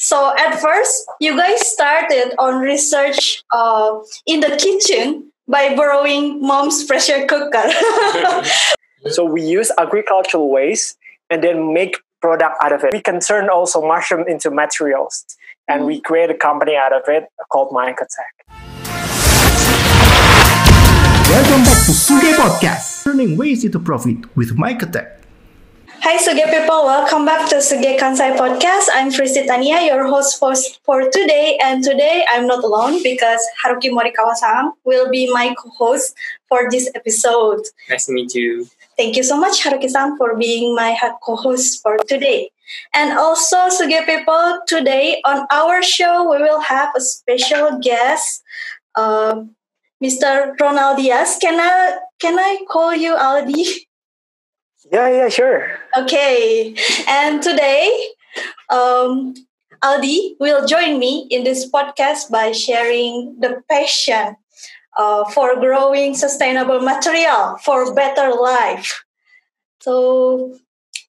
So at first, you guys started on research uh, in the kitchen by borrowing mom's pressure cooker. so we use agricultural waste and then make product out of it. We can turn also mushroom into materials and we create a company out of it called Mycotech. Welcome back to Suge Podcast, turning waste into profit with Mycotech. Hi Suge people, welcome back to Suge Kansai Podcast. I'm Fristi Tania, your host for, for today. And today I'm not alone because Haruki Morikawa-san will be my co-host for this episode. Nice to meet you. Thank you so much Haruki-san for being my co-host for today. And also Suge people, today on our show we will have a special guest, uh, Mr. Ronaldiaz. Can I can I call you Aldi? Yeah, yeah, sure. Okay, and today, um, Aldi will join me in this podcast by sharing the passion uh, for growing sustainable material for better life. So,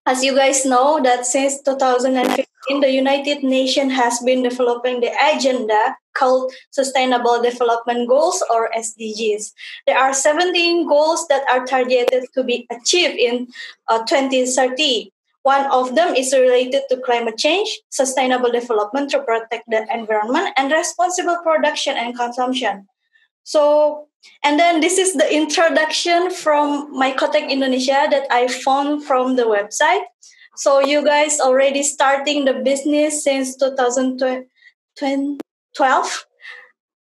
as you guys know, that since 2015, the United Nations has been developing the agenda called Sustainable Development Goals or SDGs. There are 17 goals that are targeted to be achieved in uh, 2030. One of them is related to climate change, sustainable development to protect the environment, and responsible production and consumption. So, and then this is the introduction from Mycotech Indonesia that I found from the website. So you guys already starting the business since 2012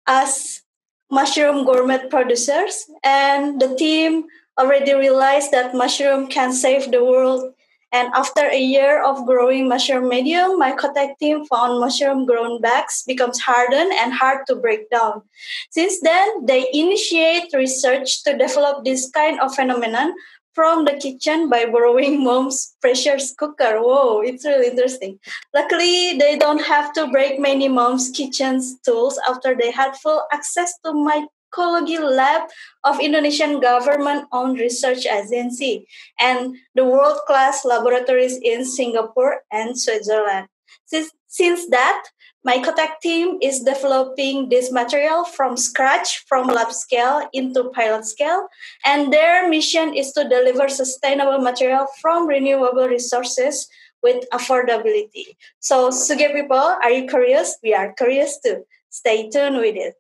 as mushroom gourmet producers and the team already realized that mushroom can save the world and after a year of growing mushroom medium, Mycotech team found mushroom grown bags becomes hardened and hard to break down. Since then, they initiate research to develop this kind of phenomenon from the kitchen by borrowing mom's pressure cooker. Whoa, it's really interesting. Luckily, they don't have to break many mom's kitchen tools after they had full access to my mycology lab of Indonesian government-owned research agency and the world-class laboratories in Singapore and Switzerland. Since, since that, Mycotech team is developing this material from scratch, from lab scale into pilot scale, and their mission is to deliver sustainable material from renewable resources with affordability. So, Suge people, are you curious? We are curious too. Stay tuned with it.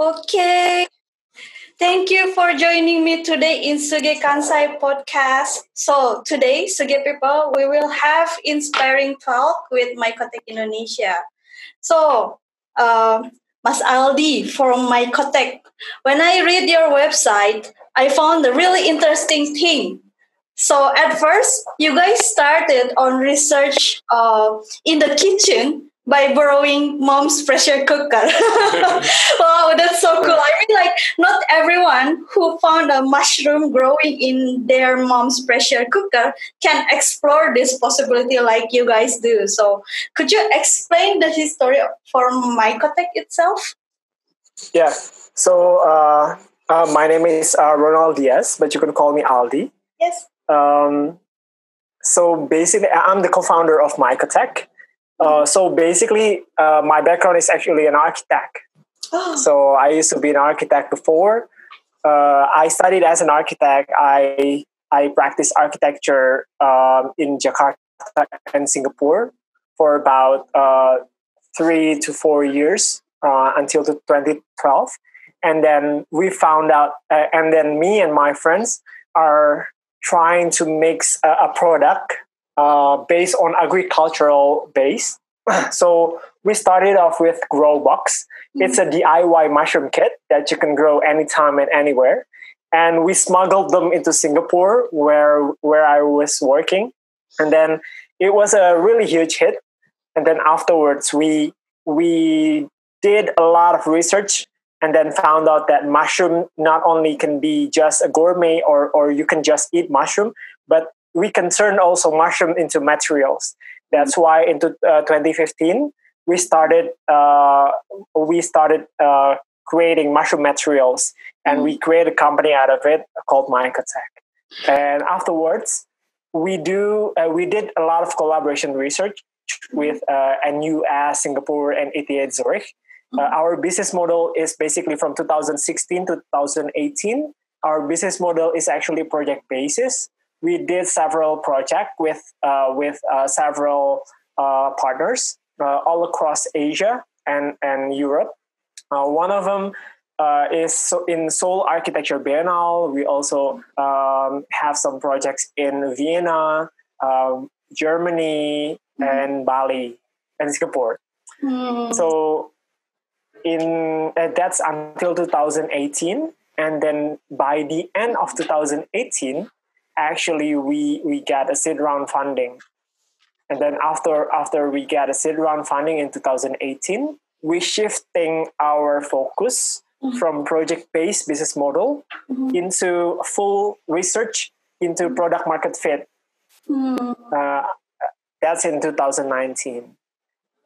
Okay, Thank you for joining me today in Suge Kansai podcast. So today, Suge people, we will have inspiring talk with Mycotech Indonesia. So, uh, Mas Aldi from Mycotech, when I read your website, I found a really interesting thing. So at first, you guys started on research uh, in the kitchen by borrowing mom's pressure cooker. wow, that's so cool. I mean, like, not everyone who found a mushroom growing in their mom's pressure cooker can explore this possibility like you guys do. So, could you explain the history for Mycotech itself? Yeah. So, uh, uh, my name is uh, Ronaldiaz, but you can call me Aldi. Yes. Um, so basically, I'm the co-founder of Mycotech. Uh, so basically, uh, my background is actually an architect. So I used to be an architect before. Uh, I studied as an architect. I I practiced architecture um, in Jakarta and Singapore for about uh, three to four years uh, until 2012, and then we found out. and then me and my friends are trying to mix a, a product uh, based on agricultural base. so we started off with Grow Box. It's a DIY mushroom kit that you can grow anytime and anywhere. And we smuggled them into Singapore, where where I was working, and then it was a really huge hit. And then afterwards, we we did a lot of research and then found out that mushroom not only can be just a gourmet or or you can just eat mushroom, but we can turn also mushroom into materials. That's why in uh, 2015 we started uh, we started uh, creating mushroom materials, and we mm. created a company out of it called Mycotech. And afterwards, we do uh, we did a lot of collaboration research with uh, NUS Singapore and ETH Zurich. Uh, our business model is basically from 2016 to 2018. Our business model is actually project basis. We did several projects with uh, with uh, several uh, partners all across Asia and and Europe. one of them uh, is in Seoul Architecture Biennale. We also um, have some projects in Vienna, um, Germany, mm-hmm. and Bali, and Singapore. Mm. So in uh, that's until 2018, and then by the end of 2018, actually we we get a seed round funding, and then after after we get a seed round funding in 2018, we shifting our focus mm-hmm. from project-based business model mm-hmm. into full research into product market fit. Mm-hmm. Uh, that's in 2019.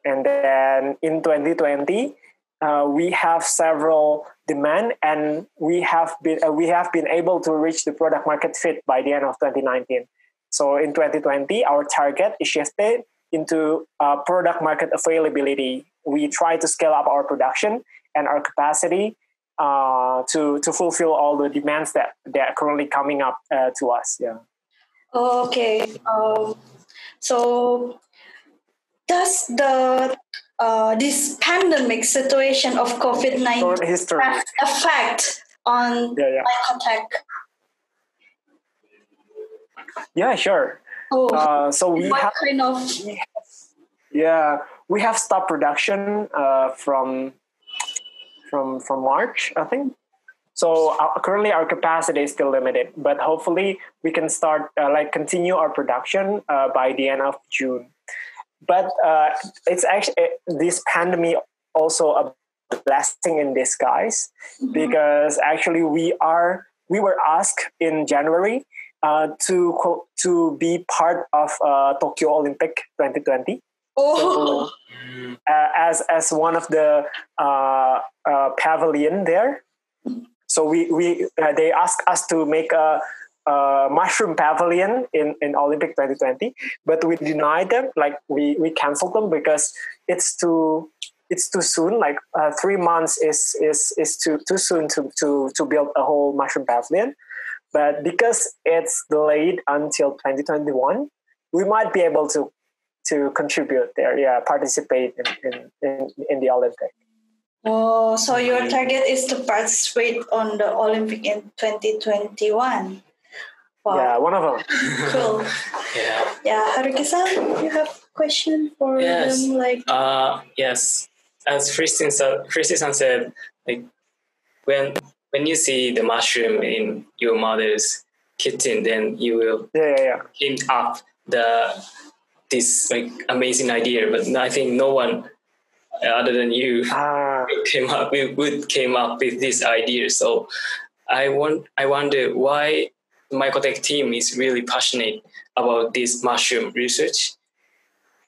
And then in 2020, uh, we have several demand and we have been uh, we have been able to reach the product market fit by the end of 2019 so in 2020 our target is shifted into uh, product market availability we try to scale up our production and our capacity uh, to to fulfill all the demands that that are currently coming up uh, to us. Yeah. Okay. Um, so does the uh, this pandemic situation of COVID nineteen affect on yeah, yeah. Yeah, sure. Oh, uh, so we have, kind of? we have, yeah, we have stopped production uh, from from from March, I think. So uh, currently our capacity is still limited, but hopefully we can start uh, like continue our production uh, by the end of June. But uh, it's actually this pandemic also a blessing in disguise mm-hmm. because actually we are we were asked in January uh, to to be part of uh, Tokyo Olympic 2020. Oh. So, uh, as as one of the uh, uh, pavilion there, so we we uh, they asked us to make a, a, mushroom pavilion in in Olympic 2020, but we denied them. Like we we canceled them because it's too it's too soon. Like uh, three months is is is too too soon to to to build a whole mushroom pavilion. But because it's delayed until 2021, we might be able to to contribute there, yeah, participate in, in, in, in the Olympic. Oh, so your target is to participate on the Olympic in 2021. Wow. Yeah, one of them. cool. yeah. Yeah, Haruki-san, you have a question for yes. them? Like, uh, yes. As Christian said, like when when you see the mushroom in your mother's kitchen, then you will yeah, yeah, yeah. hint up the this like amazing idea, but I think no one uh, other than you ah. came up with would came up with this idea. So I want I wonder why Mycotech team is really passionate about this mushroom research.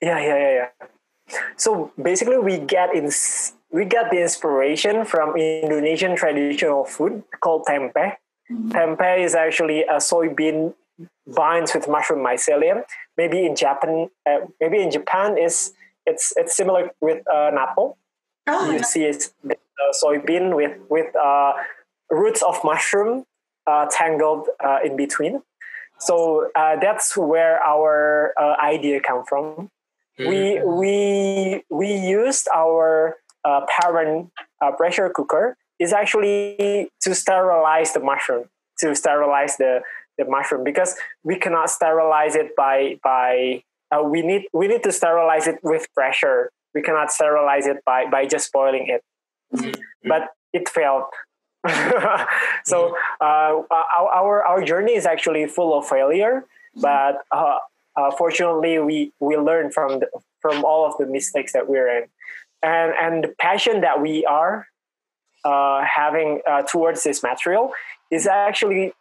Yeah, yeah, yeah, yeah. So basically, we get in we get the inspiration from Indonesian traditional food called tempe. Mm-hmm. Tempe is actually a soybean binds with mushroom mycelium. Maybe in Japan, uh, maybe in Japan is it's it's similar with uh, natto. Oh, you see it's uh, soybean with with uh, roots of mushroom tangled uh, in between. So uh, that's where our uh, idea come from. Mm-hmm. We we we used our uh, parent uh, pressure cooker is actually to sterilize the mushroom, to sterilize the the mushroom because we cannot sterilize it by by uh, we need we need to sterilize it with pressure we cannot sterilize it by by just boiling it mm-hmm. but it failed so uh, our, our, our journey is actually full of failure but uh, uh, fortunately we we learn from the, from all of the mistakes that we're in and and the passion that we are uh, having uh, towards this material is actually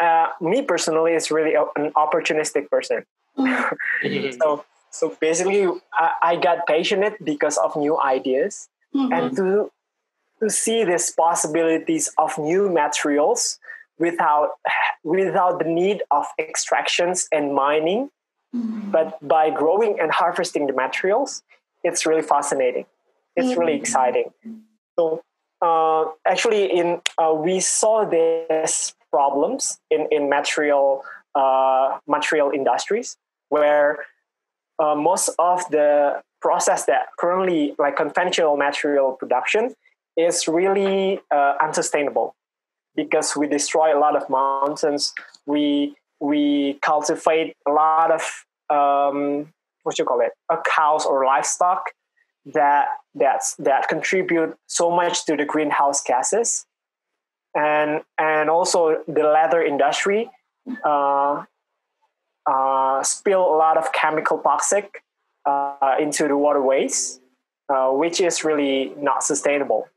uh, me personally is really an opportunistic person. Mm-hmm. so so basically, I, I, got passionate because of new ideas mm-hmm. and to to see these possibilities of new materials without without the need of extractions and mining mm-hmm. but by growing and harvesting the materials it's really fascinating it's mm-hmm. really exciting so uh, actually in uh, we saw this problems in in material uh, material industries where uh, most of the process that currently like conventional material production is really uh, unsustainable because we destroy a lot of mountains. We we cultivate a lot of um, what you call it, cows or livestock that that's that contribute so much to the greenhouse gases, and and also the leather industry uh, uh, spill a lot of chemical toxic uh, into the waterways, uh, which is really not sustainable.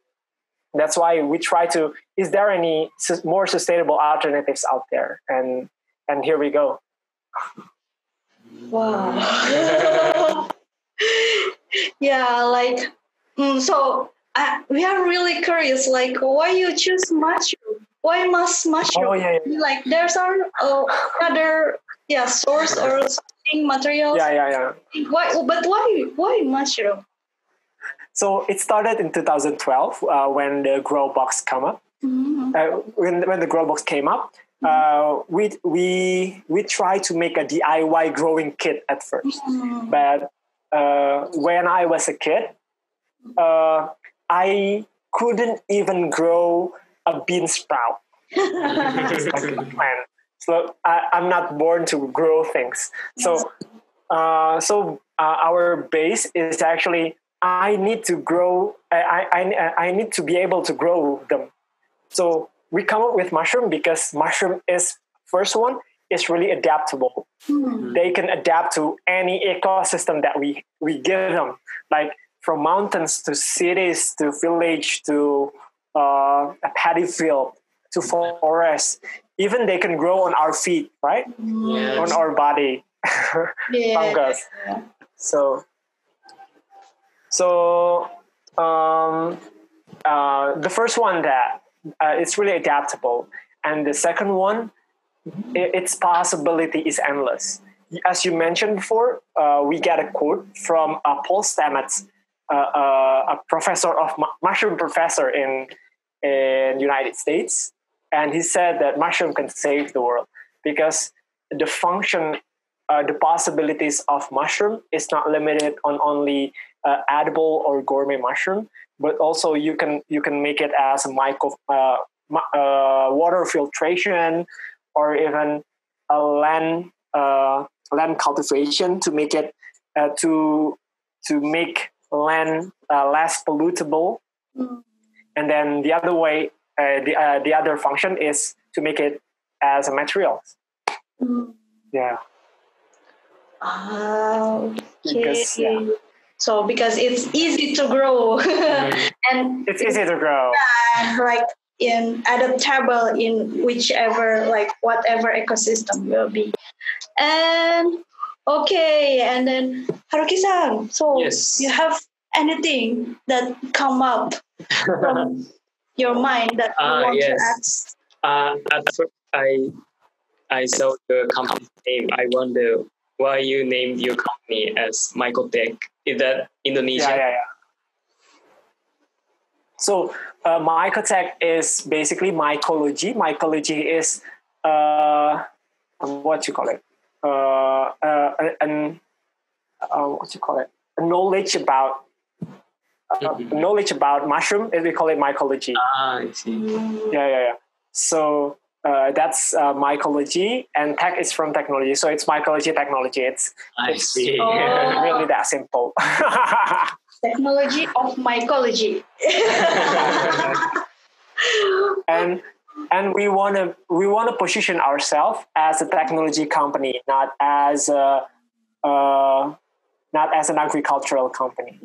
That's why we try to. Is there any more sustainable alternatives out there? And and here we go. Wow. yeah, like mm, so. Uh, we are really curious, like why you choose mushroom? Why must mushroom? Oh, yeah, yeah. Like there's uh, other yeah source or something materials. Yeah, yeah, yeah. Why? But why? Why mushroom? So it started in 2012 uh, when the grow box came up. Mm-hmm. Uh, when when the grow box came up, uh, we we we tried to make a DIY growing kit at 1st mm-hmm. but uh, when I was a kid, uh, I couldn't even grow a bean sprout. So I, am not born to grow things. So uh, so uh, our base is actually I need to grow. I, I I need to be able to grow them. So we come up with mushroom because mushroom is first one is really adaptable. Mm-hmm. They can adapt to any ecosystem that we we give them, like from mountains to cities to village to uh, a paddy field to forest. Even they can grow on our feet, right? Yes. On our body, yeah. fungus. So, so um, uh, the first one that uh, it's really adaptable, and the second one, it, its possibility is endless. As you mentioned before, uh, we get a quote from Paul Stamets, uh, uh, a professor of mushroom professor in in United States, and he said that mushroom can save the world because the function, uh, the possibilities of mushroom is not limited on only uh, edible or gourmet mushroom, but also you can you can make it as a micro uh, uh water filtration or even a land uh, land cultivation to make it uh, to to make land less pollutable. Mm. And then the other way uh, the uh, the other function is to make it as a material. Mm. Yeah. Oh, okay. Because, yeah. So because it's easy to grow mm. and it's easy to grow. Uh, like in adaptable in whichever like whatever ecosystem will be. And okay, and then Haruki-san, so yes. you have anything that come up from your mind that you uh, want yes. to ask? Uh, at first, I I saw the company name. I wonder why you named your company as Mycotech. Is that Indonesia? Yeah, yeah, yeah. So uh, Mycotech is basically mycology. Mycology is uh, what you call it? Uh, uh, an uh, what you call it? A knowledge about mm-hmm. knowledge about mushroom. We call it mycology. Ah, I see. Yeah, yeah, yeah. So uh, that's uh, mycology, and tech is from technology. So it's mycology technology. It's, I it's see. Oh. really that simple. technology of mycology. and and we want to we want to position ourselves as a technology company, not as a uh, not as an agricultural company.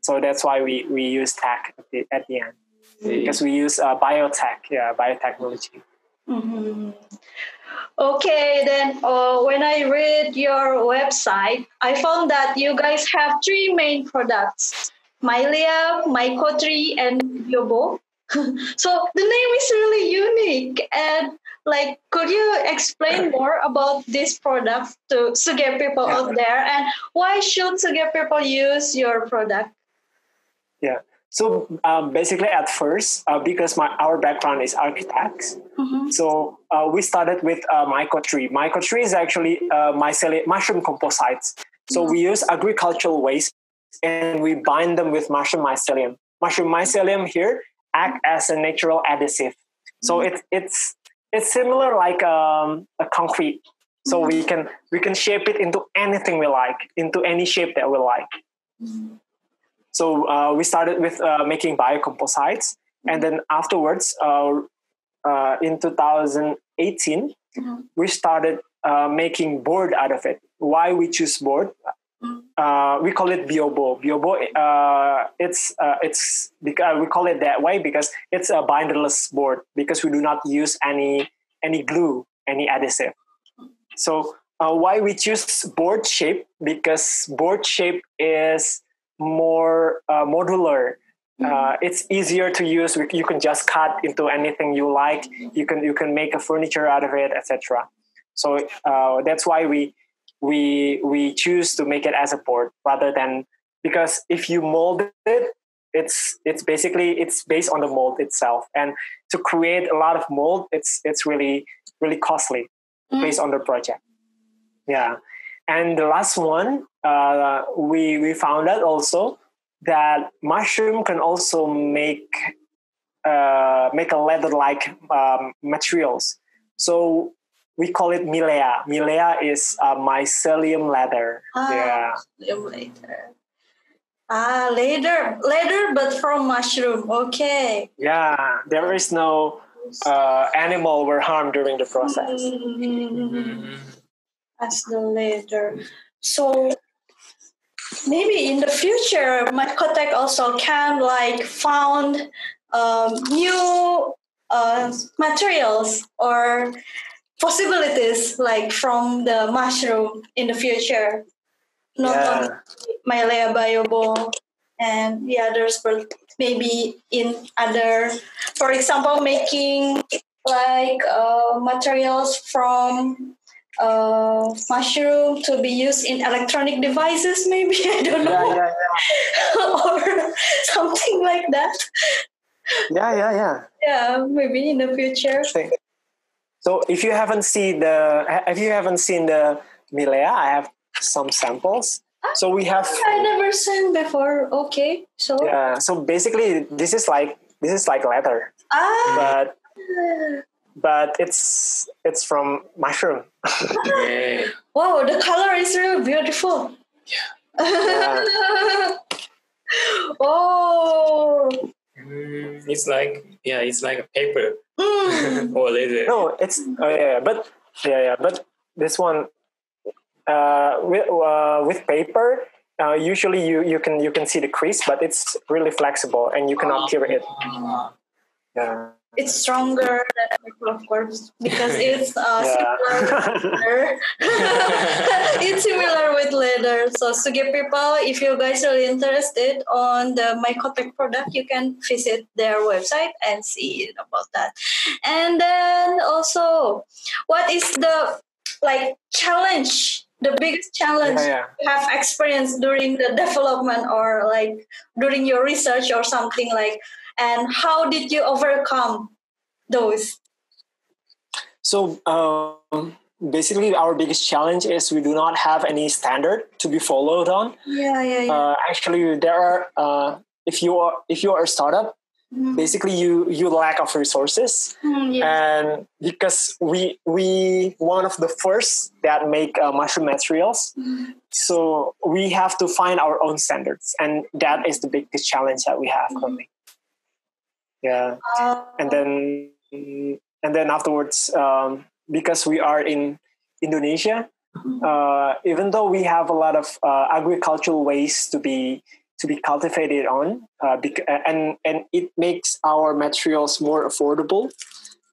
So that's why we, we use tech at the, at the end because we use uh, biotech, yeah, biotechnology. Mm-hmm. Okay, then uh, when I read your website, I found that you guys have three main products Mylea, Myco-Tree, and Biobo. so the name is really unique. And like could you explain more about this product to Suge people out there and why should Suge people use your product? Yeah. So um, basically, at first, uh, because my our background is architects, mm-hmm. so uh, we started with uh, myco-tree. Myco-tree is actually uh, mycelium, mushroom composites. So mm-hmm. we use agricultural waste and we bind them with mushroom mycelium. Mushroom mycelium here act as a natural adhesive. So mm-hmm. it, it's it's similar like um, a concrete. So we mm-hmm. can we can shape it into anything we like, into any shape that we like. Mm-hmm. So uh, we started with uh, making biocomposites, and then afterwards, uh, uh in 2018, mm-hmm. we started uh, making board out of it. Why we choose board? Uh, we call it biobo. Biobo, it's it's because we call it that way because it's a binderless board because we do not use any any glue, any adhesive. So why we choose board shape? Because board shape is more uh, modular. Uh, mm-hmm. it's easier to use. You can just cut into anything you like. You can you can make a furniture out of it, etc. So uh, that's why we we we choose to make it as a board rather than because if you mold it, it's it's basically it's based on the mold itself, and to create a lot of mold, it's it's really really costly mm. based on the project. Yeah, and the last one uh, we we found out also that mushroom can also make uh, make a leather-like um, materials. So we call it Mylea. Mylea is uh, mycelium leather. Ah, yeah. leather. Ah, leather, leather, but from mushroom. Okay. Yeah, there is no uh, animal were harmed during the process. Mm-hmm. As the leather. So maybe in the future mycotech also can like found um, new uh, materials or possibilities like from the mushroom in the future not yeah. only Mylea biobo and the others but maybe in other for example making like uh, materials from uh, mushroom to be used in electronic devices maybe? I don't know. yeah, yeah, or something like that. Yeah yeah yeah. Yeah maybe in the future. So if you haven't seen the if you haven't seen the Mylea i have some samples. So we have i never seen before. Okay so? Yeah so basically this is like this is like leather. Ah. but but it's it's from mushroom. yeah. Wow, the color is really beautiful. Yeah. yeah. oh. Mm, it's like yeah, it's like a paper mm. or leather. No, it's oh yeah, but yeah, yeah, but this one uh, with uh, with paper. Uh, usually you, you can you can see the crease, but it's really flexible and you cannot tear it. Ah. Yeah it's stronger than Apple, of course, because it's uh, similar. it's similar with leather. So Suge people, if you guys are interested on the Mycotech product, you can visit their website and see about that. And then also, what is the like challenge? The biggest challenge yeah, yeah. you have experienced during the development or like during your research or something like and how did you overcome those? So um, basically, our biggest challenge is we do not have any standard to be followed on. Yeah, yeah, yeah. Uh, actually, there are. Uh, if you are if you are a startup, mm-hmm. basically you you lack of resources, mm, yes. and because we we one of the first that make uh, mushroom materials, mm-hmm. so we have to find our own standards, and that is the biggest challenge that we have mm-hmm. currently yeah uh, and then and then afterwards um, because we are in indonesia mm-hmm. uh, even though we have a lot of uh, agricultural ways to be to be cultivated on uh, bec- and and it makes our materials more affordable.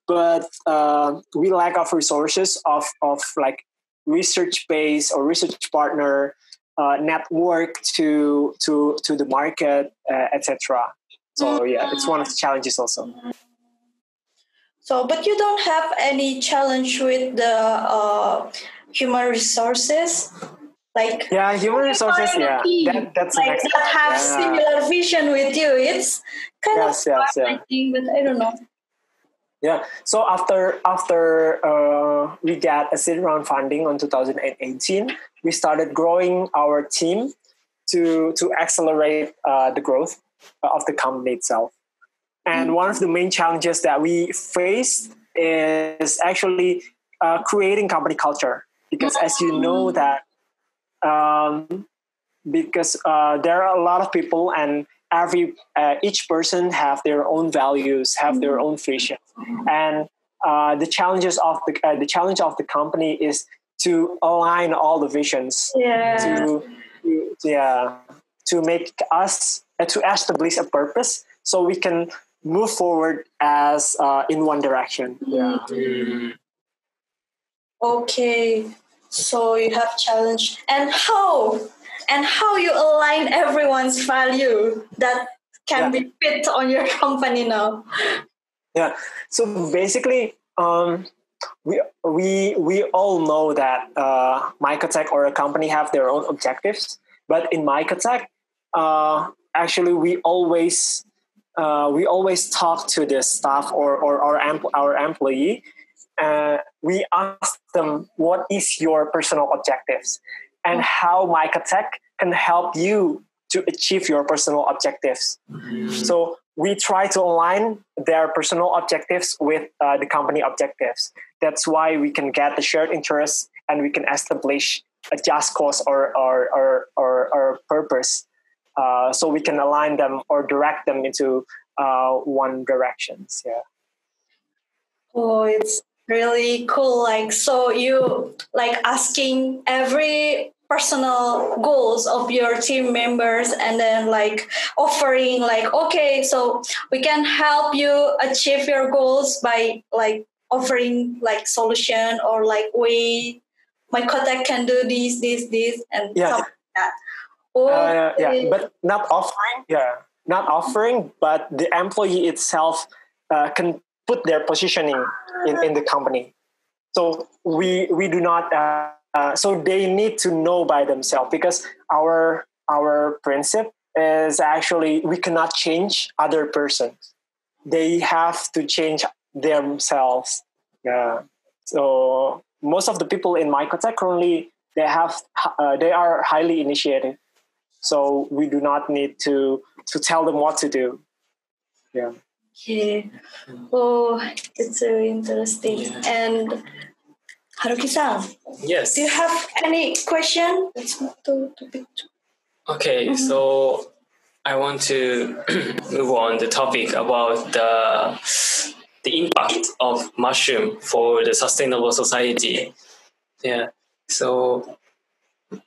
But uh, we lack of resources of of like research base or research partner uh, network to to to the market etc so yeah, it's one of the challenges also. So, but you don't have any challenge with the uh, human resources, like yeah, human resources. Yeah, that, that's like that have yeah. similar vision with you. It's kind yes, of yes, yeah. I think, but I don't know. Yeah. So after after uh, we got a seed round funding on 2018, we started growing our team to to accelerate uh, the growth of the company itself. And mm-hmm. one of the main challenges that we faced is actually uh, creating company culture because as you know mm. that um, because uh, there are a lot of people and every uh, each person have their own values have their own vision and uh, the challenges of the uh, the challenge of the company is to align all the visions yeah. to, to yeah to make us uh, to establish a purpose so we can move forward as uh, in one direction. Yeah. Mm-hmm. Okay, so you have challenge and how and how you align everyone's value that can yeah. be fit on your company now. Yeah. So basically, um, we we we all know that uh, Mycotech or a company have their own objectives, but in Mycotech, uh, actually we always uh, we always talk to the staff or, or our, empl- our employee. Uh, we ask them, what is your personal objectives? And how Mycotech can help you to achieve your personal objectives. Mm-hmm. So we try to align their personal objectives with uh, the company objectives. That's why we can get the shared interests and we can establish a just cause or, or, or, or, or purpose uh, so we can align them or direct them into uh, one directions yeah oh it's really cool like so you like asking every personal goals of your team members and then like offering like okay so we can help you achieve your goals by like offering like solution or like way contact can do this this this and yeah. stuff like that uh, yeah, but not offering. Yeah, not offering, but the employee itself uh, can put their positioning in, in the company. So we we do not. Uh, uh, so they need to know by themselves because our our principle is actually we cannot change other persons. They have to change themselves. Yeah. So most of the people in Mycotech currently they have uh, they are highly initiated so we do not need to to tell them what to do yeah yeah. Oh it's very interesting. Yeah. and haruki-san yes. do you have any question? Let's move to topic. Okay mm-hmm. so i want to move on the topic about the the impact of mushroom for the sustainable society. Yeah so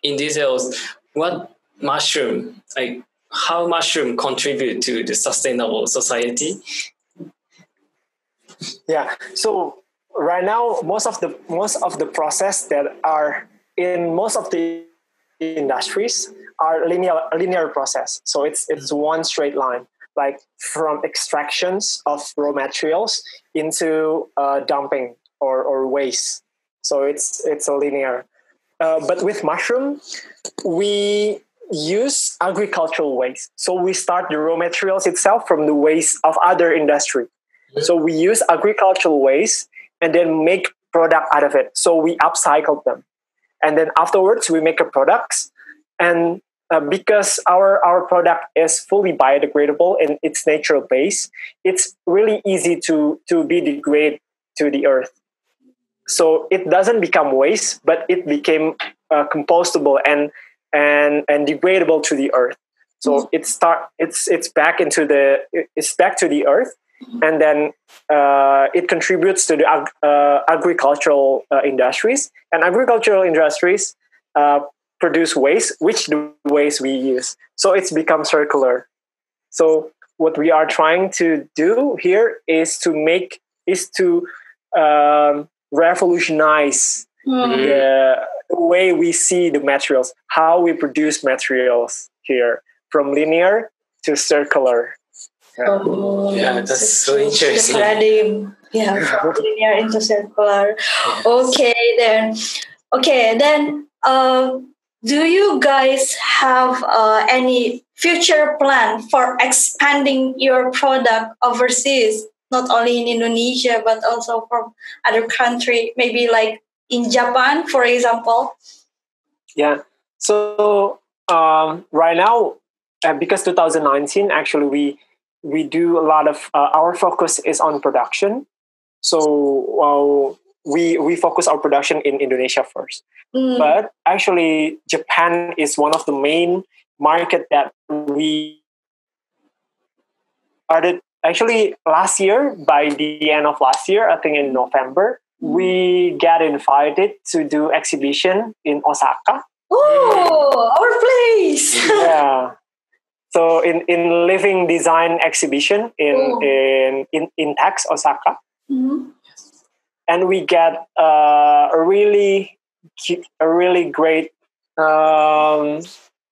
in details what mushroom like how mushroom contribute to the sustainable society? Yeah so right now most of the most of the process that are in most of the industries are linear linear process. So it's it's one straight line like from extractions of raw materials into uh, dumping or, or waste. So it's it's a linear. Uh, but with mushroom we use agricultural waste. So we start the raw materials itself from the waste of other industry. So we use agricultural waste and then make product out of it. So we upcycle them. And then afterwards we make a products and uh, because our, our product is fully biodegradable in its natural base, it's really easy to, to be degraded to the earth. So it doesn't become waste, but it became uh, compostable and and and degradable to the earth. So mm-hmm. it start it's it's back into the it's back to the earth, mm-hmm. and then uh, it contributes to the ag- uh, agricultural uh, industries, and agricultural industries uh, produce waste, which the waste we use. So it's become circular. So what we are trying to do here is to make is to um, revolutionize mm-hmm. the the way we see the materials, how we produce materials here from linear to circular. Yeah, oh, yeah that's so interesting. Yeah, from linear into circular. Yes. Okay, then. Okay, then. Uh, do you guys have uh, any future plan for expanding your product overseas, not only in Indonesia but also from other country, maybe like in Japan, for example? Yeah. So um, right now, uh, because 2019, actually we we do a lot of uh, our focus is on production. So we we focus our production in Indonesia first. Mm. But actually, Japan is one of the main market that we started actually last year by the end of last year i think in november we got invited to do exhibition in osaka. Oh our place. Yeah. So in in living design exhibition in oh. in in Intex osaka. Mm-hmm. and we get uh, a really a really great um,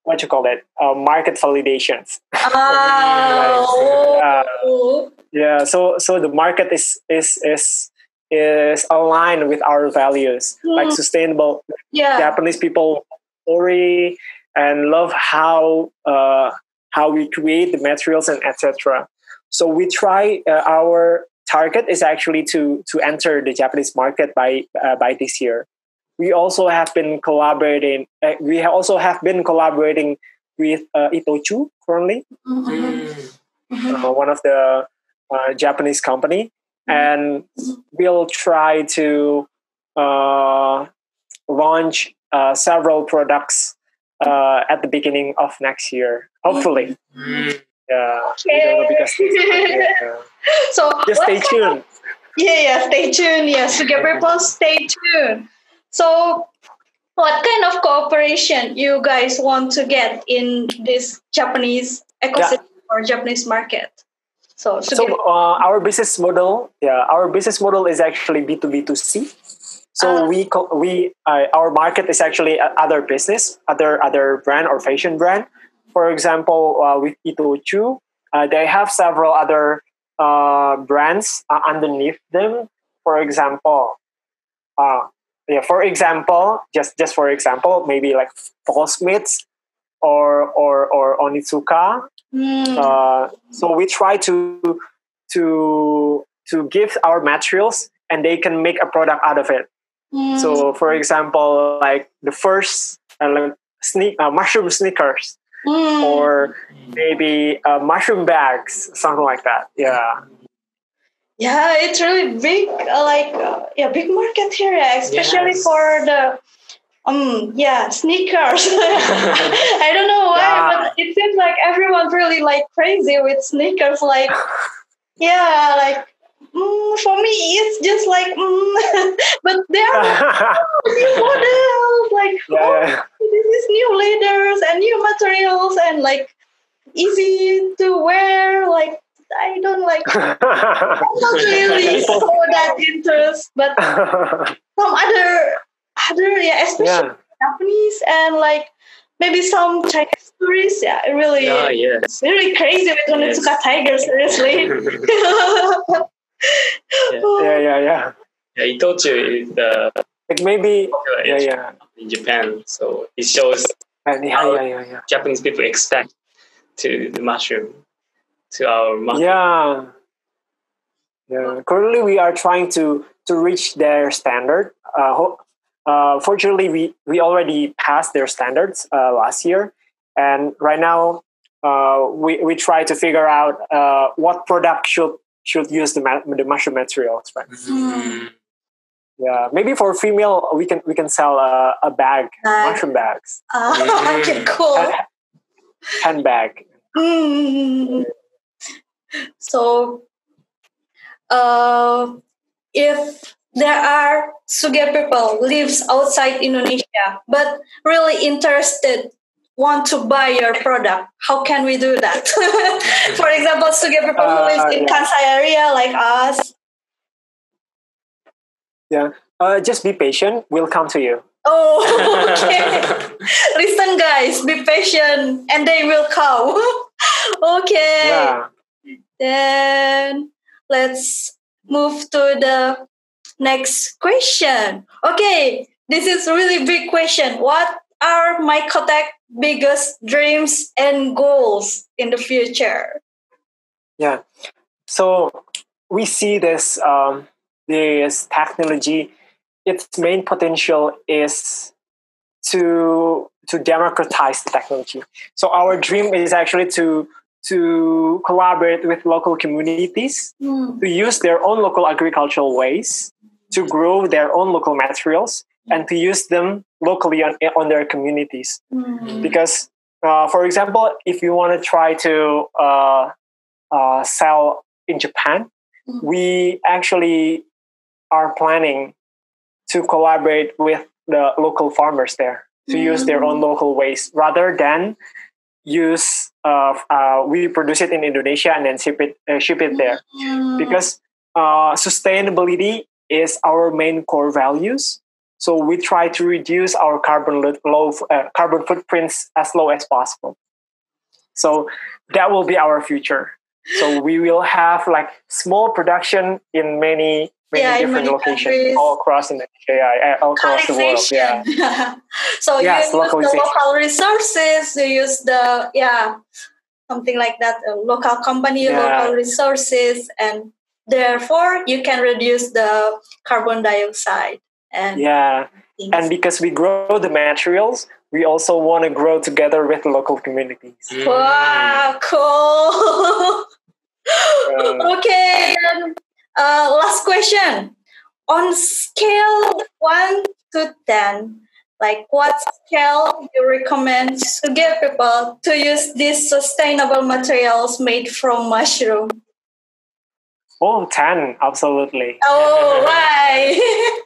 what you call it? Uh, market validations. Oh. uh, yeah so so the market is is is is aligned with our values mm. like sustainable yeah. japanese people worry and love how uh, how we create the materials and etc so we try uh, our target is actually to to enter the japanese market by uh, by this year we also have been collaborating. Uh, we also have been collaborating with uh, Itochu currently, mm-hmm. uh, one of the uh, Japanese company, mm-hmm. And we'll try to uh, launch uh, several products at the beginning of next year, hopefully. Mm-hmm. Yeah, okay. because yeah. so just stay tuned. Of, yeah, yeah, stay tuned. Yes, yeah, so people, stay tuned. So, what kind of cooperation you guys want to get in this Japanese ecosystem yeah. or Japanese market? So, so uh, our business model, yeah, our business model is actually B two B two C. So uh, we we uh, our market is actually other business, other other brand or fashion brand. For example, uh, with Itochu, uh, they have several other uh, brands uh, underneath them. For example, uh, yeah for example just just for example maybe like Smiths or or or Onitsuka mm. uh, so we try to to to give our materials and they can make a product out of it mm. so for example like the first uh, like sneak uh, mushroom sneakers mm. or maybe uh, mushroom bags something like that yeah yeah, it's really big, uh, like uh, yeah, big market here, especially yes. for the um yeah sneakers. I don't know why, yeah. but it seems like everyone really like crazy with sneakers. Like yeah, like mm, for me it's just like mm, but there are new models like yeah. oh, this is new leathers and new materials and like easy to wear like I don't like. I'm not really so that interest, but some other other yeah, especially yeah. Japanese and like maybe some Chinese tourists. Yeah, it really, oh, yes. really crazy with yes. Onitsuka Tiger. Seriously. yeah. yeah, yeah, yeah. Yeah, Itochu is the like maybe yeah, yeah. in Japan, so it shows yeah, yeah, yeah, yeah. Japanese people expect to the mushroom to our market. Yeah. Yeah. Currently, we are trying to to reach their standard. Uh, uh, fortunately, we we already passed their standards uh, last year, and right now uh, we we try to figure out uh, what product should should use the ma- the mushroom materials. Right. Mm-hmm. Yeah, maybe for female, we can we can sell a, a bag, mushroom bags. Uh, okay, cool. handbag. Mm. So, uh, if there are Suge people lives outside Indonesia but really interested want to buy your product, how can we do that? For example, Suge people uh, who lives in yeah. Kansai area like us. Yeah, uh, just be patient. We'll come to you. Oh, okay. Listen, guys, be patient, and they will come. okay. Yeah. Then let's move to the next question. Okay, this is really big question. What are Mycotech biggest dreams and goals in the future? Yeah, so we see this um, this technology. Its main potential is to to democratize the technology. So our dream is actually to to collaborate with local communities mm. to use their own local agricultural ways to grow their own local materials and to use them locally on, on their communities. Mm. Because, uh, for example, if you want to try to uh, uh, sell in Japan, mm. we actually are planning to collaborate with the local farmers there to use their own mm. local ways rather than use uh, uh, we produce it in Indonesia and then ship it uh, ship it there mm. because uh, sustainability is our main core values. So we try to reduce our carbon low uh, carbon footprints as low as possible. So that will be our future. So we will have like small production in many many yeah, different many locations countries. all across the yeah, all across the world. Yeah. so yes, you use the local resources. You use the yeah something like that. A local company, yeah. local resources, and therefore you can reduce the carbon dioxide. And yeah, things. and because we grow the materials, we also want to grow together with the local communities. Mm. Wow, cool. okay. Uh, last question. On scale 1 to 10, like what scale you recommend to get people to use these sustainable materials made from mushroom? Oh, 10, absolutely. Oh, why?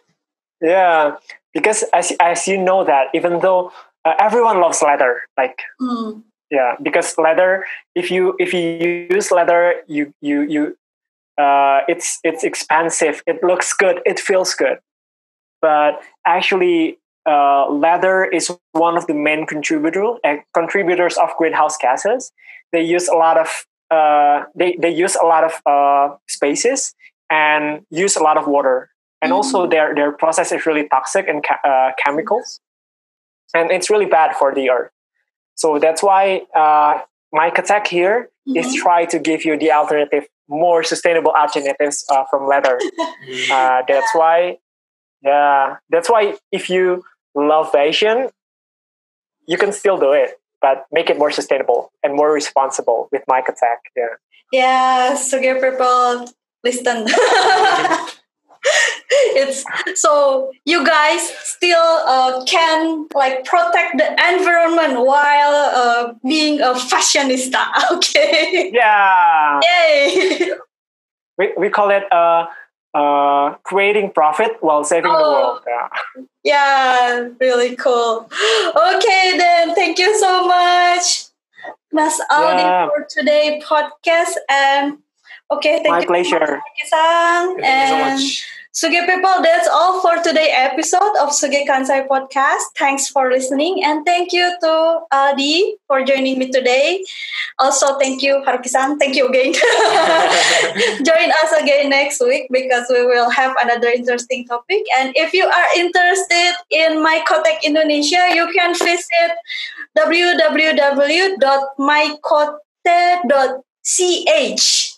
yeah, because as, as you know that even though uh, everyone loves leather, like mm. yeah, because leather, if you if you use leather, you you you uh, it's it's expensive. It looks good. It feels good. But actually, uh, leather is one of the main contributor, uh, contributors of greenhouse gases. They use a lot of uh, they they use a lot of uh, spaces and use a lot of water. And mm-hmm. also, their their process is really toxic and ca- uh, chemicals, and it's really bad for the earth. So that's why uh, Mycotech here mm-hmm. is try to give you the alternative more sustainable alternatives uh, from leather. uh, that's why, yeah, that's why if you love fashion, you can still do it, but make it more sustainable and more responsible with Mycotech. Yeah. Yeah, so get people listen. it's so you guys still uh, can like protect the environment while uh, being a fashionista okay yeah yay we, we call it uh, uh, creating profit while saving oh, the world yeah. yeah really cool okay then thank you so much Mas Aldi yeah. for today podcast and Okay, thank My you. pleasure. Thank you, Sang. Thank you so much. Suge people, that's all for today episode of Suge Kansai podcast. Thanks for listening and thank you to Adi for joining me today. Also, thank you Haruki-san. Thank you again. Join us again next week because we will have another interesting topic. And if you are interested in Mycotech Indonesia, you can visit www.mycote.ch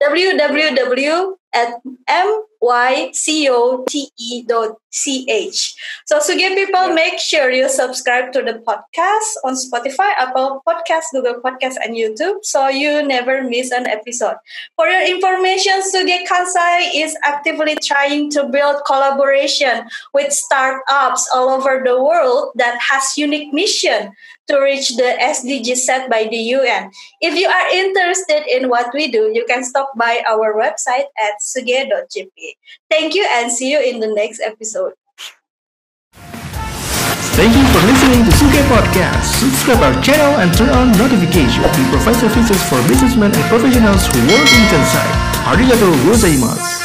www at mycote dot ch. So Suge people, yeah. make sure you subscribe to the podcast on Spotify, Apple Podcasts, Google Podcasts, and YouTube so you never miss an episode. For your information, Suge Kansai is actively trying to build collaboration with startups all over the world that has unique mission to reach the SDG set by the UN. If you are interested in what we do, you can stop by our website at suge.jp. Thank you and see you in the next episode. Thank you for listening to Suge Podcast. Subscribe our channel and turn on notifications. We provide services for businessmen and professionals who work in Kansai. Arigatou gozaimasu.